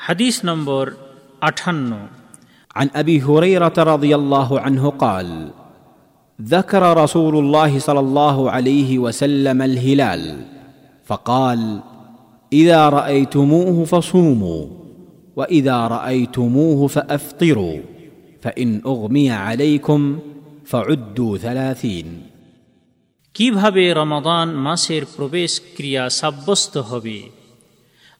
হাদিস নম্বর আঠান্ন عن ابي هريره رضي الله عنه قال ذكر رسول الله صلى الله عليه وسلم الهلال فقال اذا رايتموه فصوموا واذا رايتموه فافطروا فان اغمي عليكم فعدوا ثلاثين কিভাবে রমাদান মাসের প্রবেশ ক্রিয়া সাব্যস্ত হবে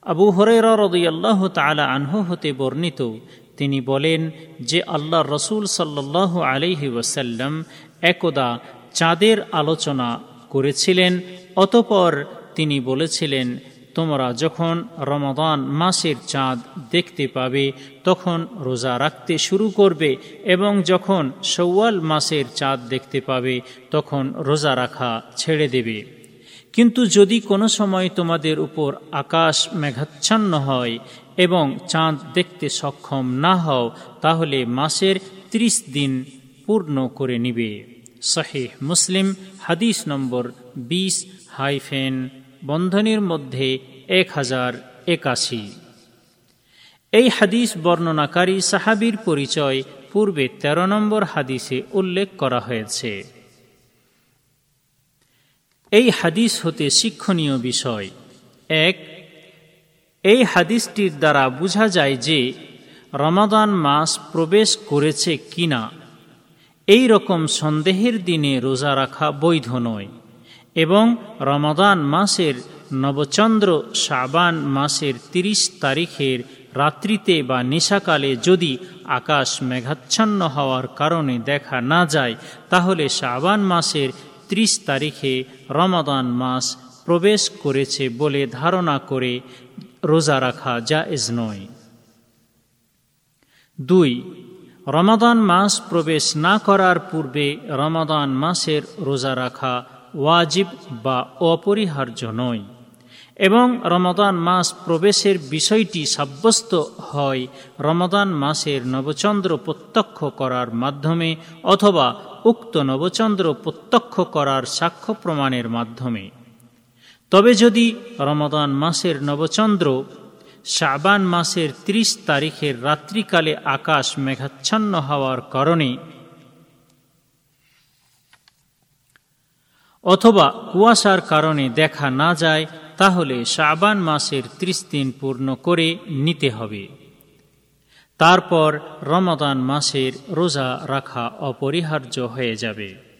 আবু হরেরা তালা আনহু হতে বর্ণিত, তিনি বলেন যে আল্লাহ রসুল সাল্লাহ আলহি ওয়াসাল্লাম একদা চাঁদের আলোচনা করেছিলেন, অতপর তিনি বলেছিলেন, তোমরা যখন রমাদান মাসের চাঁদ দেখতে পাবে, তখন রোজা রাখতে শুরু করবে এবং যখন সৌয়াল মাসের চাঁদ দেখতে পাবে, তখন রোজা রাখা ছেড়ে দেবে। কিন্তু যদি কোনো সময় তোমাদের উপর আকাশ মেঘাচ্ছন্ন হয় এবং চাঁদ দেখতে সক্ষম না হও, তাহলে মাসের ত্রিশ দিন পূর্ণ করে নিবে। শাহেহ মুসলিম, হাদিস নম্বর বিশ হাইফেন, বন্ধনীর মধ্যে এক হাজার একাশি। এই হাদিস বর্ণনাকারী সাহাবির পরিচয় পূর্বে ১৩ নম্বর হাদিসে উল্লেখ করা হয়েছে। এই হাদিস হতে শিক্ষণীয় বিষয়। এক, এই হাদিসটির দ্বারা বোঝা যায় যে রমাদান মাস প্রবেশ করেছে কিনা। এই রকম সন্দেহের দিনে রোজা রাখা বৈধ নয় এবং রমাদান মাসের নবচন্দ্র শাবান মাসের ৩০ তারিখের রাত্রিতে বা নিশাকালে যদি আকাশ মেঘাচ্ছন্ন হওয়ার কারণে দেখা না যায়, তাহলে শাবান মাসের ৩০ তারিখে রমাদান মাস প্রবেশ করেছে বলে ধারণা করে রোজা রাখা জায়েজ নয়। দুই, রমাদান মাস প্রবেশ না করার পূর্বে রমাদান মাসের রোজা রাখা ওয়াজিব বা অপরিহার্য নয় এবং রমাদান মাস প্রবেশের বিষয়টি সাব্যস্ত হয় রমাদান মাসের নবচন্দ্র প্রত্যক্ষ করার মাধ্যমে অথবা উক্ত নবচন্দ্র প্রত্যক্ষ করার সাক্ষ্য প্রমাণের মাধ্যমে। তবে যদি রমাদান মাসের নবচন্দ্র শাবান মাসের ৩০ তারিখের রাত্রিকালে আকাশ মেঘাচ্ছন্ন হওয়ার কারণে অথবা কুয়াশার কারণে দেখা না যায়, তাহলে শাবান মাসের ত্রিশ দিন পূর্ণ করে নিতে হবে। তারপর রমাদান মাসের রোজা রাখা অপরিহার্য হয়ে যাবে।